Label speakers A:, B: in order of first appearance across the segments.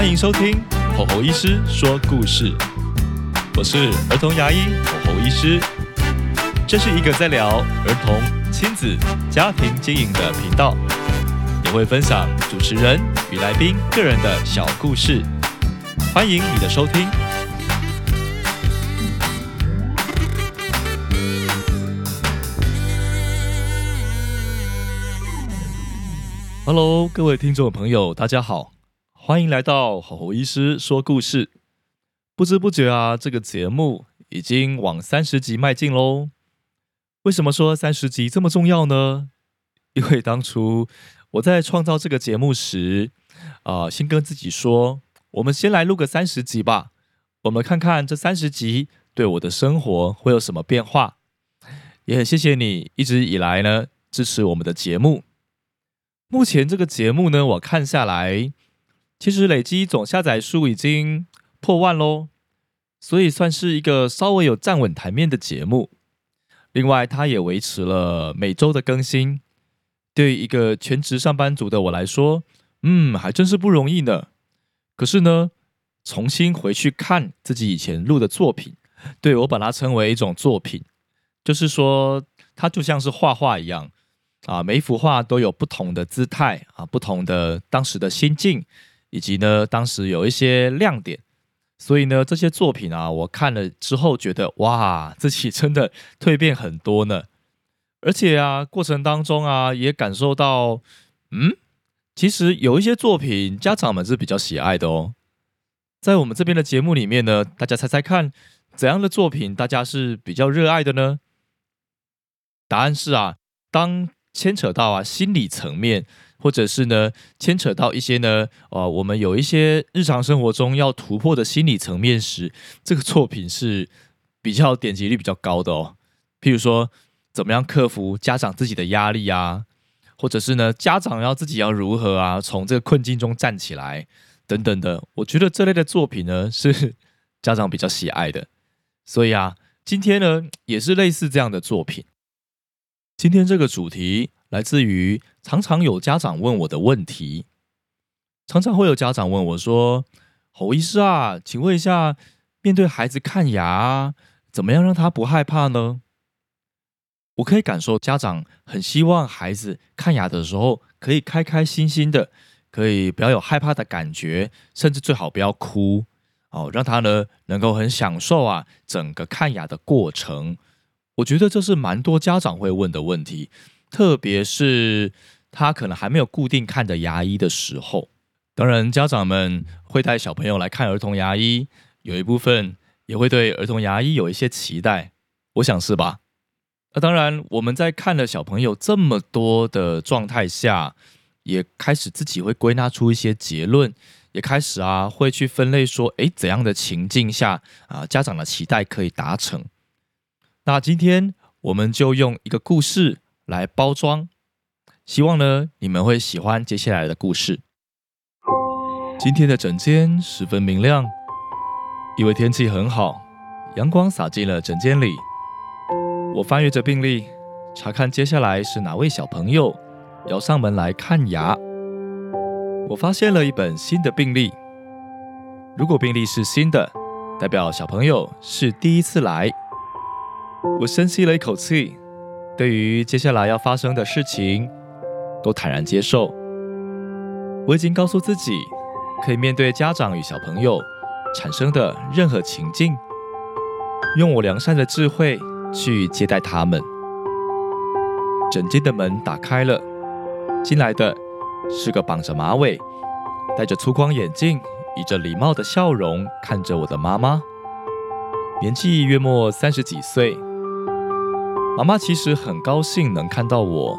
A: 欢迎收听吼吼医师说故事，我是儿童牙医吼吼医师，这是一个在聊儿童、亲子、家庭经营的频道，也会分享主持人与来宾个人的小故事，欢迎你的收听。Hello，各位听众朋友，大家好，欢迎来到吼吼医师说故事。不知不觉啊，这个节目已经往三十集迈进喽。为什么说三十集这么重要呢？因为当初我在创造这个节目时，啊，先跟自己说，我们先来录个三十集吧，我们看看这三十集对我的生活会有什么变化。也很谢谢你一直以来呢支持我们的节目。目前这个节目呢，我看下来，其实累积总下载数已经破万喽，所以算是一个稍微有站稳台面的节目。另外，它也维持了每周的更新，对于一个全职上班族的我来说，嗯，还真是不容易呢。可是呢，重新回去看自己以前录的作品，对我把它称为一种作品，就是说，它就像是画画一样。啊，每一幅画都有不同的姿态啊，不同的当时的心境，以及呢，当时有一些亮点。所以呢，这些作品啊，我看了之后觉得，哇，自己真的蜕变很多呢。而且啊，过程当中啊，也感受到，嗯，其实有一些作品家长们是比较喜爱的哦。在我们这边的节目里面呢，大家猜猜看，怎样的作品大家是比较热爱的呢？答案是啊，当牵扯到啊心理层面，或者是呢牵扯到一些呢，呃，我们有一些日常生活中要突破的心理层面时，这个作品是比较点击率比较高的哦。譬如说，怎么样克服家长自己的压力啊，或者是呢家长要自己要如何啊从这个困境中站起来等等的，我觉得这类的作品呢是家长比较喜爱的。所以啊，今天呢也是类似这样的作品。今天这个主题来自于常常有家长问我的问题，常常会有家长问我说：“侯医师啊，请问一下，面对孩子看牙，怎么样让他不害怕呢？”我可以感受家长很希望孩子看牙的时候可以开开心心的，可以不要有害怕的感觉，甚至最好不要哭哦，让他呢能够很享受啊整个看牙的过程。我觉得这是蛮多家长会问的问题，特别是他可能还没有固定看的牙医的时候。当然，家长们会带小朋友来看儿童牙医，有一部分也会对儿童牙医有一些期待，我想是吧？那当然，我们在看了小朋友这么多的状态下，也开始自己会归纳出一些结论，也开始啊会去分类说，诶，怎样的情境下啊家长的期待可以达成？那今天我们就用一个故事来包装，希望呢你们会喜欢接下来的故事。今天的整间十分明亮，因为天气很好，阳光洒进了整间里。我翻阅着病历，查看接下来是哪位小朋友要上门来看牙。我发现了一本新的病历，如果病历是新的，代表小朋友是第一次来。我深吸了一口气，对于接下来要发生的事情，都坦然接受。我已经告诉自己，可以面对家长与小朋友产生的任何情境，用我良善的智慧去接待他们。整间的门打开了，进来的是个绑着马尾、戴着粗框眼镜、以着礼貌的笑容看着我的妈妈，年纪约莫三十几岁。妈妈其实很高兴能看到我，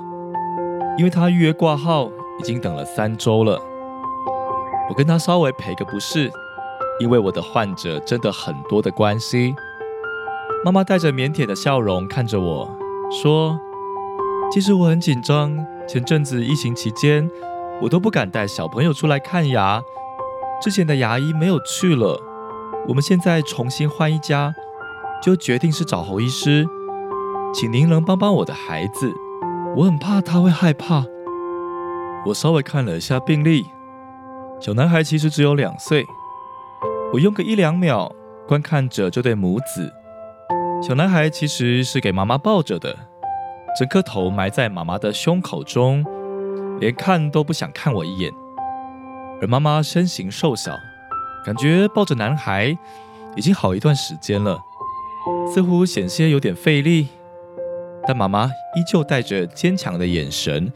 A: 因为她预约挂号已经等了三周了。我跟她稍微赔个不是，因为我的患者真的很多的关系。妈妈带着腼腆的笑容看着我说：“其实我很紧张，前阵子疫情期间，我都不敢带小朋友出来看牙，之前的牙医没有去了，我们现在重新换一家，就决定是找侯医师。”请您能帮帮我的孩子，我很怕他会害怕。我稍微看了一下病历，小男孩其实只有两岁，我用个一两秒观看着这对母子。小男孩其实是给妈妈抱着的，整颗头埋在妈妈的胸口中，连看都不想看我一眼。而妈妈身形瘦小，感觉抱着男孩已经好一段时间了，似乎险些有点费力。但妈妈依旧带着坚强的眼神，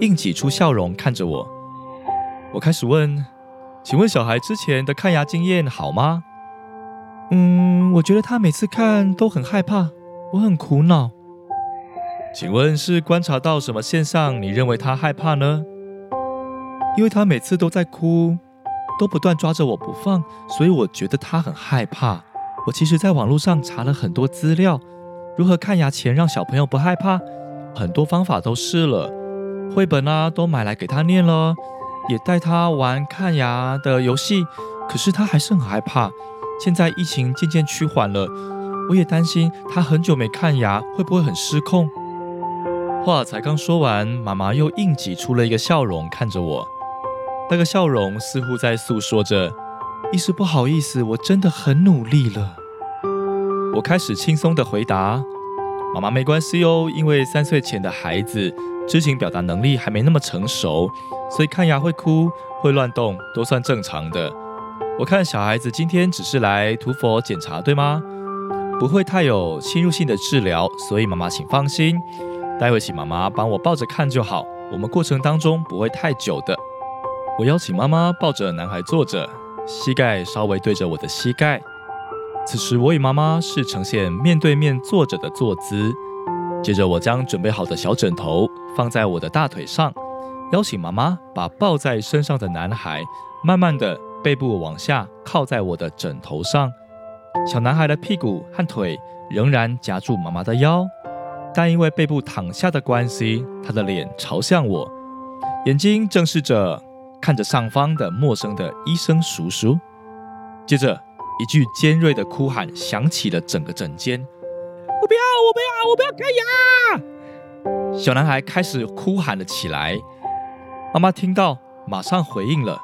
A: 硬挤出笑容看着我。我开始问：“请问小孩之前的看牙经验好吗？”“嗯，我觉得他每次看都很害怕，我很苦恼。”“请问是观察到什么现象？你认为他害怕呢？”“因为他每次都在哭，都不断抓着我不放，所以我觉得他很害怕。我其实在网络上查了很多资料。”如何看牙前让小朋友不害怕？很多方法都试了，绘本啊都买来给他念了，也带他玩看牙的游戏，可是他还是很害怕。现在疫情渐渐趋缓了，我也担心他很久没看牙，会不会很失控？话才刚说完，妈妈又硬挤出了一个笑容看着我，那个笑容似乎在诉说着：“一时不好意思，我真的很努力了。”我开始轻松的回答：“妈妈没关系哦，因为三岁前的孩子知情表达能力还没那么成熟，所以看牙会哭、会乱动都算正常的。我看小孩子今天只是来涂氟检查，对吗？不会太有侵入性的治疗，所以妈妈请放心。待会请妈妈帮我抱着看就好，我们过程当中不会太久的。”我邀请妈妈抱着男孩坐着，膝盖稍微对着我的膝盖。此时，我与妈妈是呈现面对面坐着的坐姿。接着，我将准备好的小枕头放在我的大腿上，邀请妈妈把抱在身上的男孩慢慢的背部往下靠在我的枕头上。小男孩的屁股和腿仍然夹住妈妈的腰，但因为背部躺下的关系，他的脸朝向我，眼睛正视着看着上方的陌生的医生叔叔。接着。一句尖锐的哭喊响起了整个诊间。我不要，我不要，我不要看牙！小男孩开始哭喊了起来。妈妈听到，马上回应了：“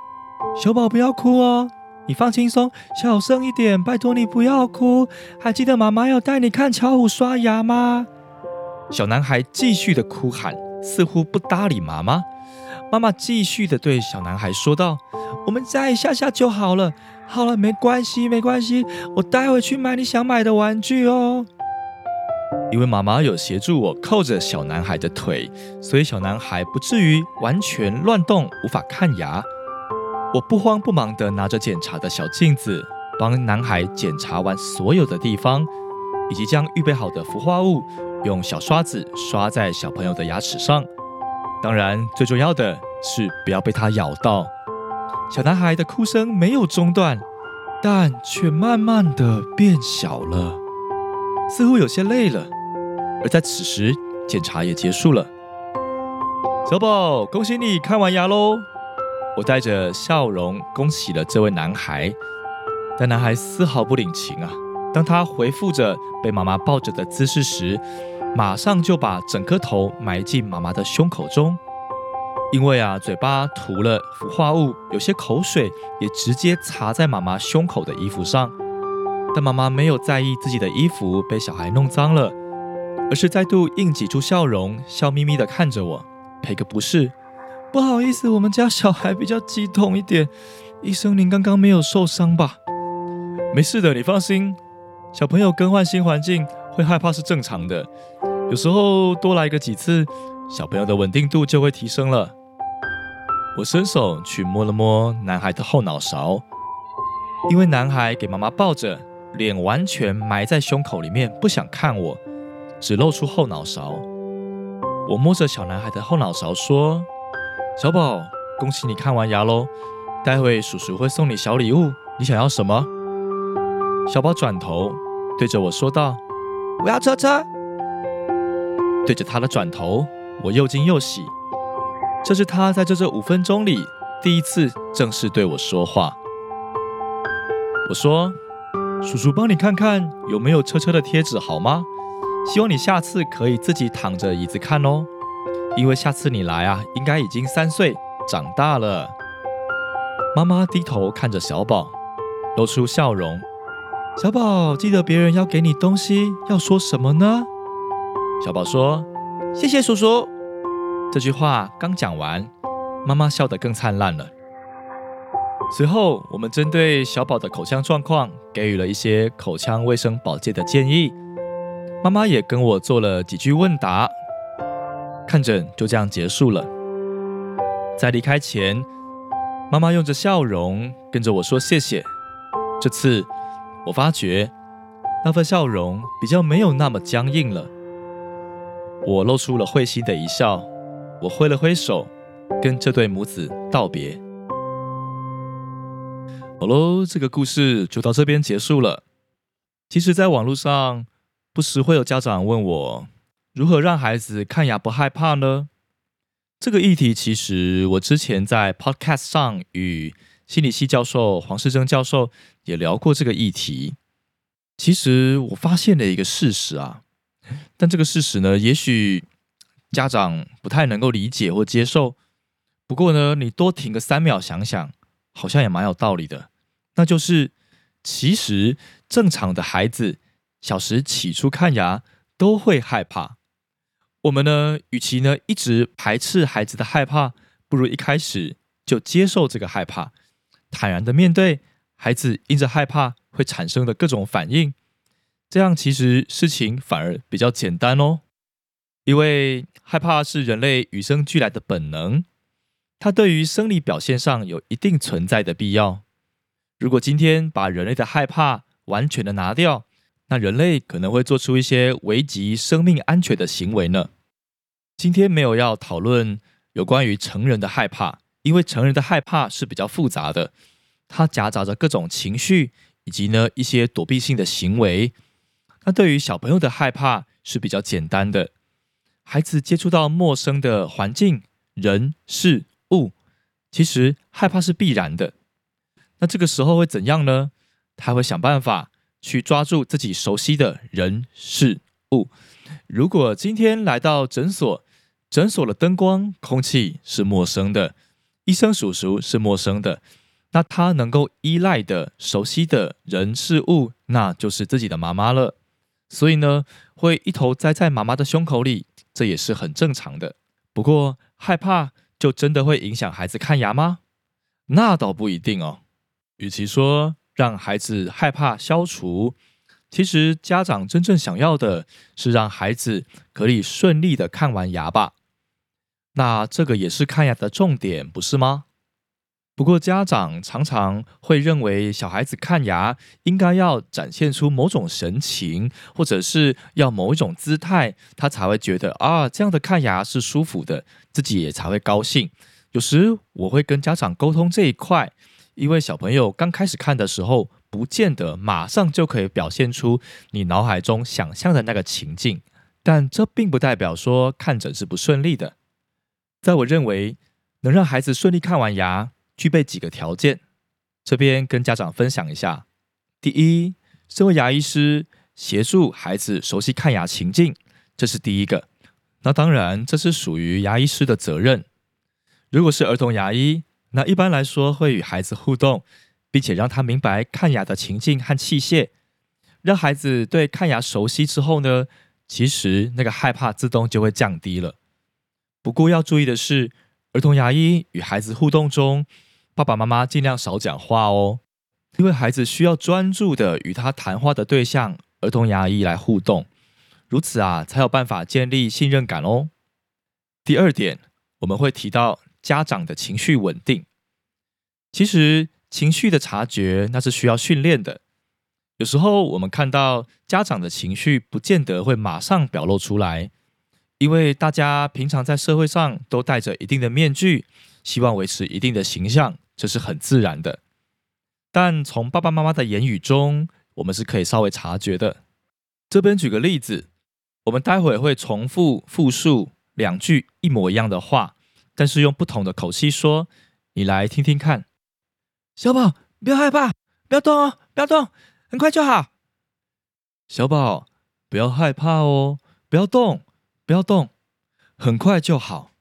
A: 小宝不要哭哦，你放轻松，小声一点，拜托你不要哭。还记得妈妈要带你看巧虎刷牙吗？”小男孩继续的哭喊，似乎不搭理妈妈。妈妈继续的对小男孩说道：“我们再下下就好了。”好了，没关系，没关系，我待会去买你想买的玩具哦。因为妈妈有协助我扣着小男孩的腿，所以小男孩不至于完全乱动，无法看牙。我不慌不忙地拿着检查的小镜子，帮男孩检查完所有的地方，以及将预备好的氟化物用小刷子刷在小朋友的牙齿上。当然，最重要的是不要被它咬到。小男孩的哭声没有中断，但却慢慢的变小了，似乎有些累了。而在此时，检查也结束了。小宝，恭喜你看完牙喽！我带着笑容恭喜了这位男孩，但男孩丝毫不领情啊！当他回复着被妈妈抱着的姿势时，马上就把整颗头埋进妈妈的胸口中。因为啊，嘴巴涂了氟化物，有些口水也直接擦在妈妈胸口的衣服上。但妈妈没有在意自己的衣服被小孩弄脏了，而是再度硬挤出笑容，笑眯眯的看着我，赔个不是。不好意思，我们家小孩比较激动一点。医生，您刚刚没有受伤吧？没事的，你放心。小朋友更换新环境会害怕是正常的，有时候多来个几次。小朋友的稳定度就会提升了。我伸手去摸了摸男孩的后脑勺，因为男孩给妈妈抱着，脸完全埋在胸口里面，不想看我，只露出后脑勺。我摸着小男孩的后脑勺说：“小宝，恭喜你看完牙喽！待会叔叔会送你小礼物，你想要什么？”小宝转头对着我说道：“我要车车。”对着他的转头。我又惊又喜，这是他在这这五分钟里第一次正式对我说话。我说：“叔叔帮你看看有没有车车的贴纸好吗？希望你下次可以自己躺着椅子看哦，因为下次你来啊，应该已经三岁长大了。”妈妈低头看着小宝，露出笑容。小宝，记得别人要给你东西要说什么呢？小宝说：“谢谢叔叔。”这句话刚讲完，妈妈笑得更灿烂了。随后，我们针对小宝的口腔状况给予了一些口腔卫生保健的建议。妈妈也跟我做了几句问答，看诊就这样结束了。在离开前，妈妈用着笑容跟着我说谢谢。这次，我发觉那份笑容比较没有那么僵硬了。我露出了会心的一笑，我挥了挥手，跟这对母子道别。好喽，这个故事就到这边结束了。其实，在网络上不时会有家长问我，如何让孩子看牙不害怕呢？这个议题其实我之前在 Podcast 上与心理系教授黄世珍教授也聊过这个议题。其实我发现了一个事实啊，但这个事实呢，也许家长不太能够理解或接受。不过呢，你多停个三秒想想，好像也蛮有道理的。那就是其实正常的孩子小时起初看牙都会害怕。我们呢，与其呢一直排斥孩子的害怕，不如一开始就接受这个害怕，坦然的面对孩子因着害怕会产生的各种反应，这样其实事情反而比较简单哦。因为害怕是人类与生俱来的本能，它对于生理表现上有一定存在的必要。如果今天把人类的害怕完全的拿掉，那人类可能会做出一些危及生命安全的行为呢。今天没有要讨论有关于成人的害怕，因为成人的害怕是比较复杂的，它夹杂着各种情绪以及呢一些躲避性的行为。那对于小朋友的害怕是比较简单的，孩子接触到陌生的环境、人、事物，其实害怕是必然的。那这个时候会怎样呢？他会想办法去抓住自己熟悉的人、事物。如果今天来到诊所，诊所的灯光、空气是陌生的，医生叔叔是陌生的，那他能够依赖的、熟悉的人事物，那就是自己的妈妈了。所以呢，会一头栽在妈妈的胸口里，这也是很正常的。不过，害怕就真的会影响孩子看牙吗？那倒不一定哦。与其说让孩子害怕消除，其实家长真正想要的是让孩子可以顺利的看完牙吧。那这个也是看牙的重点，不是吗？不过家长常常会认为小孩子看牙应该要展现出某种神情，或者是要某一种姿态，他才会觉得啊这样的看牙是舒服的，自己也才会高兴。有时我会跟家长沟通这一块，因为小朋友刚开始看的时候，不见得马上就可以表现出你脑海中想象的那个情境，但这并不代表说看诊是不顺利的。在我认为，能让孩子顺利看完牙，具备几个条件。这边跟家长分享一下：第一，身为牙医师，协助孩子熟悉看牙情境，这是第一个。那当然，这是属于牙医师的责任。如果是儿童牙医，那一般来说会与孩子互动，并且让他明白看牙的情境和器械，让孩子对看牙熟悉之后呢，其实那个害怕自动就会降低了。不过要注意的是，儿童牙医与孩子互动中，爸爸妈妈尽量少讲话哦，因为孩子需要专注的与他谈话的对象儿童牙医来互动，如此啊才有办法建立信任感哦。第二点，我们会提到家长的情绪稳定。其实情绪的察觉那是需要训练的，有时候我们看到家长的情绪，不见得会马上表露出来。因为大家平常在社会上都戴着一定的面具，希望维持一定的形象，这是很自然的。但从爸爸妈妈的言语中，我们是可以稍微察觉的。这边举个例子，我们待会会重复复述两句一模一样的话，但是用不同的口气说，你来听听看。小宝，不要害怕，不要动哦，不要动，很快就好。小宝，不要害怕哦，不要动。不要动，很快就好。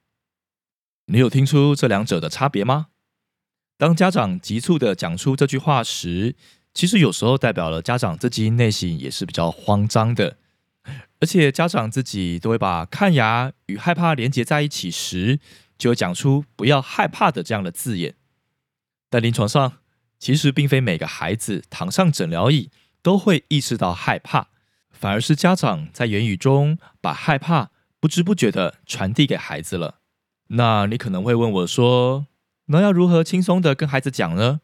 A: 你有听出这两者的差别吗？当家长急促的讲出这句话时，其实有时候代表了家长自己内心也是比较慌张的，而且家长自己都会把看牙与害怕连接在一起时，就会讲出不要害怕的这样的字眼。但临床上，其实并非每个孩子躺上诊疗椅都会意识到害怕，反而是家长在言语中把害怕不知不觉的传递给孩子了。那你可能会问我说：“那要如何轻松的跟孩子讲呢？”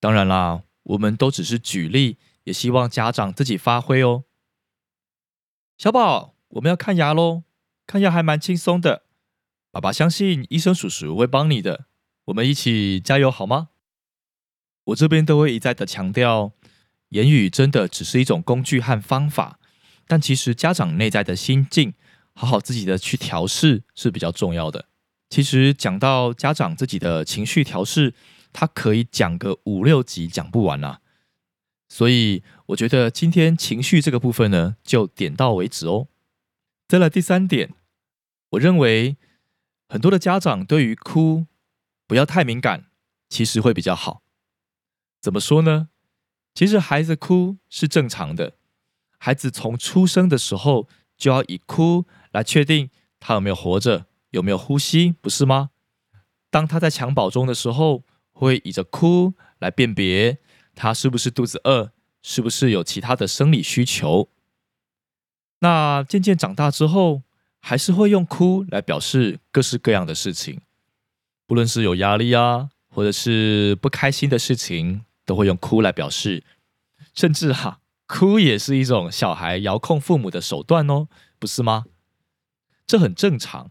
A: 当然啦，我们都只是举例，也希望家长自己发挥哦。小宝，我们要看牙喽，看牙还蛮轻松的，爸爸相信医生叔叔会帮你的，我们一起加油好吗？我这边都会一再的强调，言语真的只是一种工具和方法，但其实家长内在的心境。好好自己的去调试是比较重要的。其实讲到家长自己的情绪调试，他可以讲个五六集讲不完啊。所以我觉得今天情绪这个部分呢，就点到为止哦。再来第三点，我认为很多的家长对于哭不要太敏感，其实会比较好。怎么说呢？其实孩子哭是正常的，孩子从出生的时候就要以哭。来确定他有没有活着，有没有呼吸，不是吗？当他在襁褓中的时候，会以着哭来辨别他是不是肚子饿，是不是有其他的生理需求。那渐渐长大之后，还是会用哭来表示各式各样的事情，不论是有压力啊，或者是不开心的事情，都会用哭来表示。甚至哈，哭也是一种小孩遥控父母的手段哦，不是吗？这很正常，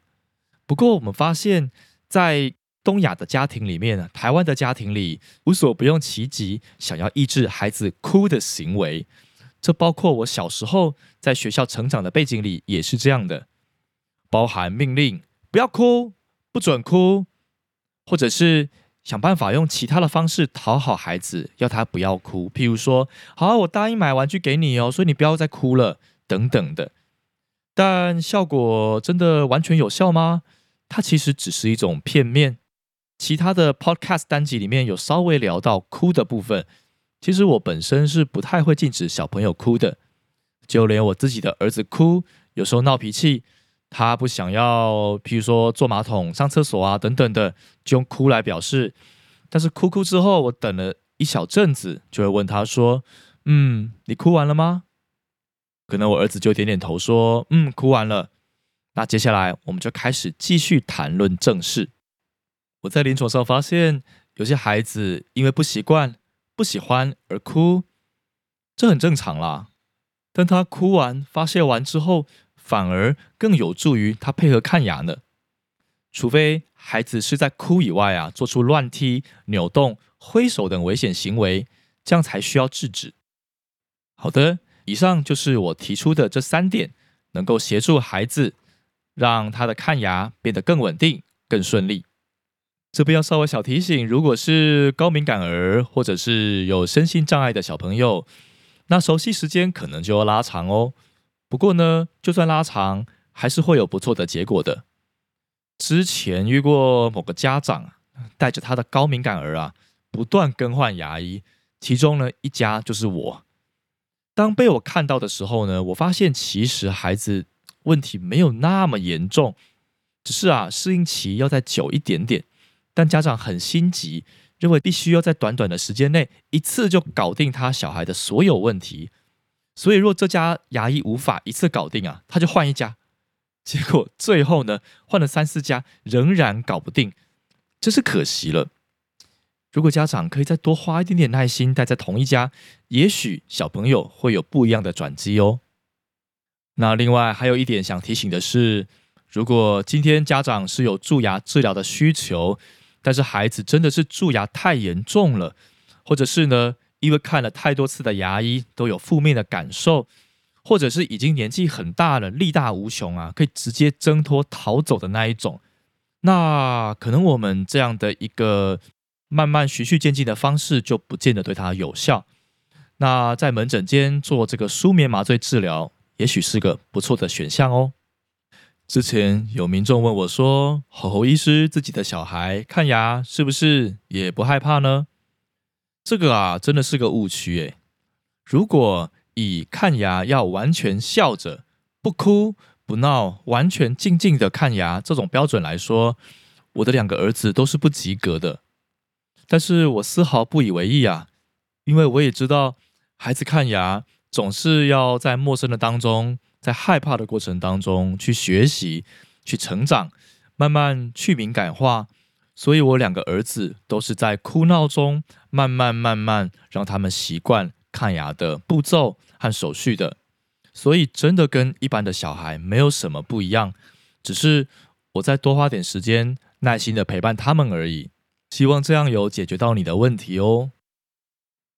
A: 不过我们发现，在东亚的家庭里面，台湾的家庭里，无所不用其极，想要抑制孩子哭的行为。这包括我小时候在学校成长的背景里也是这样的，包含命令不要哭，不准哭，或者是想办法用其他的方式讨好孩子，要他不要哭。譬如说，好，我答应买玩具给你哦，所以你不要再哭了，等等的。但效果真的完全有效吗？它其实只是一种片面。其他的 podcast 单集里面有稍微聊到哭的部分。其实我本身是不太会禁止小朋友哭的，就连我自己的儿子哭，有时候闹脾气，他不想要，譬如说坐马桶、上厕所啊等等的，就用哭来表示。但是哭哭之后，我等了一小阵子，就会问他说：“嗯，你哭完了吗？”可能我儿子就点点头说：“嗯，哭完了。”那接下来我们就开始继续谈论正事。我在临床上发现，有些孩子因为不习惯、不喜欢而哭，这很正常啦。但他哭完、发泄完之后，反而更有助于他配合看牙呢。除非孩子是在哭以外啊，做出乱踢、扭动、挥手等危险行为，这样才需要制止。好的。以上就是我提出的这三点，能够协助孩子让他的看牙变得更稳定、更顺利。这边要稍微小提醒：如果是高敏感儿或者是有身心障碍的小朋友，那熟悉时间可能就要拉长哦。不过呢，就算拉长，还是会有不错的结果的。之前遇过某个家长带着他的高敏感儿啊，不断更换牙医，其中呢一家就是我。当被我看到的时候呢，我发现其实孩子问题没有那么严重，只是啊适应期要再久一点点。但家长很心急，认为必须要在短短的时间内一次就搞定他小孩的所有问题。所以若这家牙医无法一次搞定啊，他就换一家。结果最后呢，换了三四家仍然搞不定，真是可惜了。如果家长可以再多花一点点耐心待在同一家，也许小朋友会有不一样的转机哦。那另外还有一点想提醒的是，如果今天家长是有蛀牙治疗的需求，但是孩子真的是蛀牙太严重了，或者是呢因为看了太多次的牙医都有负面的感受，或者是已经年纪很大了力大无穷啊，可以直接挣脱逃走的那一种，那可能我们这样的一个。慢慢循序渐进的方式就不见得对他有效。那在门诊间做这个舒眠麻醉治疗，也许是个不错的选项哦。之前有民众问我说：“吼吼医师自己的小孩看牙是不是也不害怕呢？”这个啊，真的是个误区诶。如果以看牙要完全笑着不哭不闹，完全静静的看牙这种标准来说，我的两个儿子都是不及格的。但是我丝毫不以为意啊，因为我也知道，孩子看牙总是要在陌生的当中。在害怕的过程当中去学习、去成长，慢慢去敏感化。所以我两个儿子都是在哭闹中，慢慢慢慢让他们习惯看牙的步骤和手续的。所以真的跟一般的小孩没有什么不一样，只是我再多花点时间，耐心的陪伴他们而已。希望这样有解决到你的问题哦。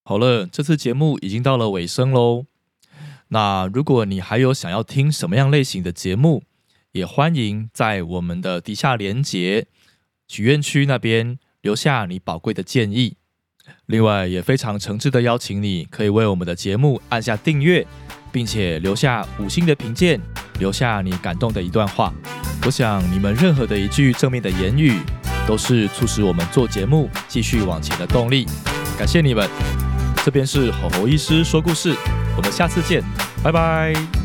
A: 好了，这次节目已经到了尾声喽。那如果你还有想要听什么样类型的节目，也欢迎在我们的底下连结许愿区那边留下你宝贵的建议。另外，也非常诚挚的邀请你，可以为我们的节目按下订阅，并且留下五星的评鉴，留下你感动的一段话。我想你们任何的一句正面的言语，都是促使我们做节目继续往前的动力。感谢你们。这边是吼吼医师说故事。我们下次见，拜拜。